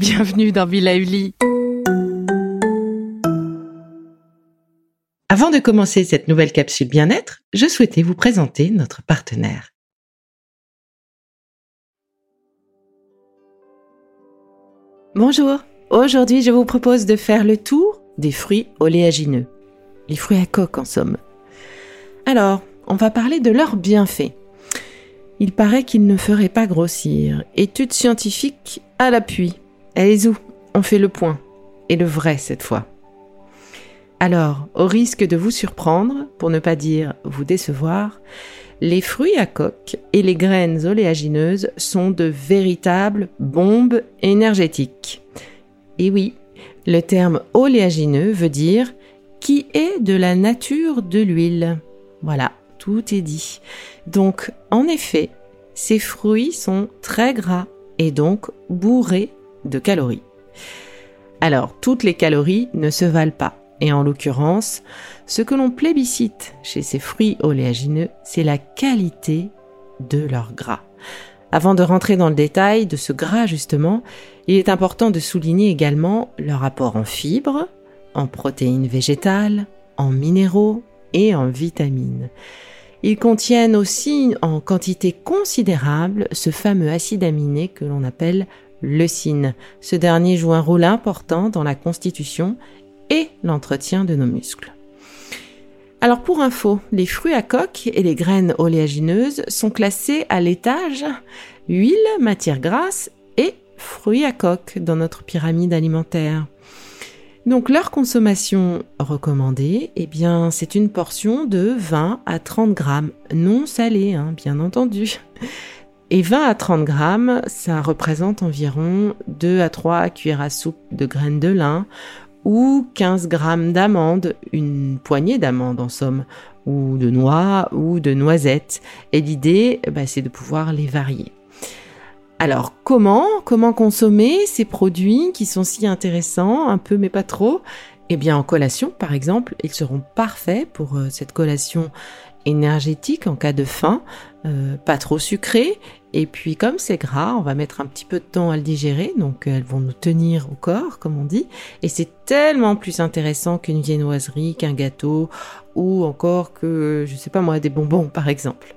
Bienvenue dans Villa Uli. Avant de commencer cette nouvelle capsule bien-être, je souhaitais vous présenter notre partenaire. Bonjour, aujourd'hui je vous propose de faire le tour des fruits oléagineux. Les fruits à coque en somme. Alors, on va parler de leurs bienfaits. Il paraît qu'ils ne feraient pas grossir. Études scientifiques à l'appui. Allez-y, on fait le point. Et le vrai cette fois. Alors, au risque de vous surprendre, pour ne pas dire vous décevoir, les fruits à coque et les graines oléagineuses sont de véritables bombes énergétiques. Et oui, le terme oléagineux veut dire qui est de la nature de l'huile. Voilà, tout est dit. Donc, en effet, ces fruits sont très gras et donc bourrés de calories. Alors, toutes les calories ne se valent pas. Et en l'occurrence, ce que l'on plébiscite chez ces fruits oléagineux, c'est la qualité de leur gras. Avant de rentrer dans le détail de ce gras justement, il est important de souligner également leur apport en fibres, en protéines végétales, en minéraux et en vitamines. Ils contiennent aussi en quantité considérable ce fameux acide aminé que l'on appelle leucine. Ce dernier joue un rôle important dans la constitution et l'entretien de nos muscles. Alors pour info, les fruits à coque et les graines oléagineuses sont classés à l'étage huile, matière grasse et fruits à coque dans notre pyramide alimentaire. Donc leur consommation recommandée, eh bien c'est une portion de 20 à 30 grammes, non salée, hein, bien entendu. Et 20 à 30 grammes, ça représente environ 2 à 3 cuillères à soupe de graines de lin ou 15 grammes d'amandes, une poignée d'amandes en somme, ou de noix ou de noisettes. Et l'idée, bah, c'est de pouvoir les varier. Alors comment Comment consommer ces produits qui sont si intéressants, un peu mais pas trop? Eh bien en collation par exemple, ils seront parfaits pour euh, cette collation énergétique en cas de faim, euh, pas trop sucré. Et puis comme c'est gras, on va mettre un petit peu de temps à le digérer, donc elles vont nous tenir au corps, comme on dit. Et c'est tellement plus intéressant qu'une viennoiserie, qu'un gâteau, ou encore que, je sais pas moi, des bonbons par exemple.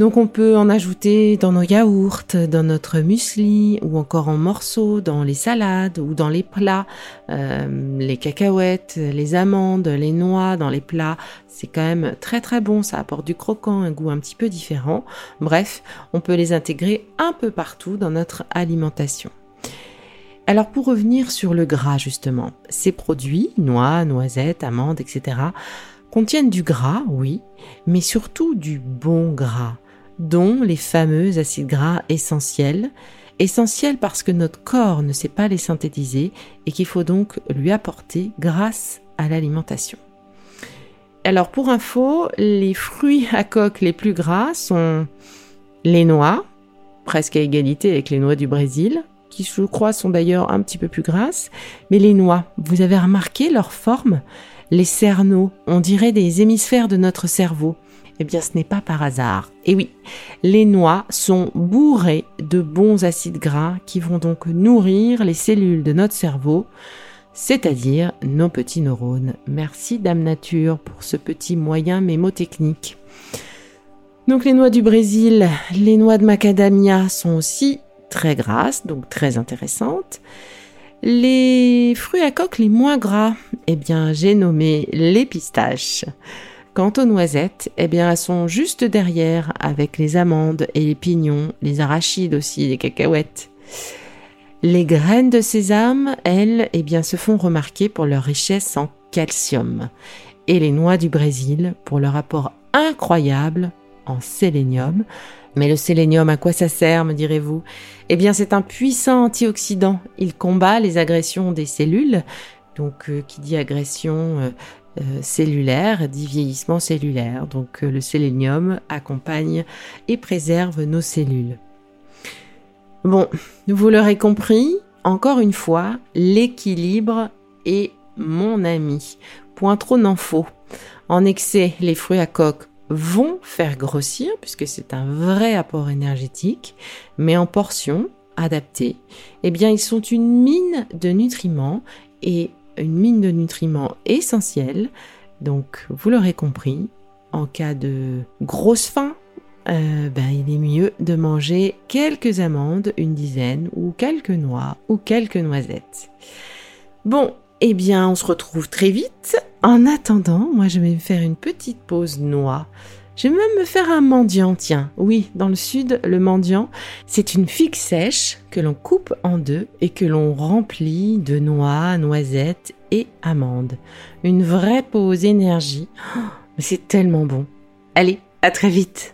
Donc on peut en ajouter dans nos yaourts, dans notre muesli ou encore en morceaux dans les salades ou dans les plats. Euh, les cacahuètes, les amandes, les noix dans les plats, c'est quand même très très bon, ça apporte du croquant, un goût un petit peu différent. Bref, on peut les intégrer un peu partout dans notre alimentation. Alors pour revenir sur le gras justement, ces produits, noix, noisettes, amandes, etc., contiennent du gras, oui, mais surtout du bon gras dont les fameux acides gras essentiels, essentiels parce que notre corps ne sait pas les synthétiser et qu'il faut donc lui apporter grâce à l'alimentation. Alors pour info, les fruits à coque les plus gras sont les noix, presque à égalité avec les noix du Brésil, qui je crois sont d'ailleurs un petit peu plus grasses, mais les noix, vous avez remarqué leur forme? Les cerneaux, on dirait des hémisphères de notre cerveau. Eh bien, ce n'est pas par hasard. Et oui, les noix sont bourrées de bons acides gras qui vont donc nourrir les cellules de notre cerveau, c'est-à-dire nos petits neurones. Merci Dame Nature pour ce petit moyen mémotechnique. Donc les noix du Brésil, les noix de macadamia sont aussi très grasses, donc très intéressantes. Les fruits à coque les moins gras, eh bien, j'ai nommé les pistaches. Quant aux noisettes, eh bien, elles sont juste derrière avec les amandes et les pignons, les arachides aussi, les cacahuètes. Les graines de sésame, elles, eh bien, se font remarquer pour leur richesse en calcium. Et les noix du Brésil pour leur apport incroyable en sélénium. Mais le sélénium, à quoi ça sert, me direz-vous? Eh bien, c'est un puissant antioxydant. Il combat les agressions des cellules. Donc, euh, qui dit agression euh, cellulaire dit vieillissement cellulaire. Donc, le sélénium accompagne et préserve nos cellules. Bon, vous l'aurez compris, encore une fois, l'équilibre est mon ami. Point trop n'en faut. En excès, les fruits à coque vont faire grossir, puisque c'est un vrai apport énergétique, mais en portions adaptées, eh bien, ils sont une mine de nutriments et une mine de nutriments essentiels. Donc, vous l'aurez compris, en cas de grosse faim, euh, ben, il est mieux de manger quelques amandes, une dizaine, ou quelques noix, ou quelques noisettes. Bon, eh bien, on se retrouve très vite. En attendant, moi, je vais me faire une petite pause noix. Je vais même me faire un mendiant, tiens. Oui, dans le sud, le mendiant, c'est une figue sèche que l'on coupe en deux et que l'on remplit de noix, noisettes et amandes. Une vraie pause énergie. Oh, mais c'est tellement bon. Allez, à très vite.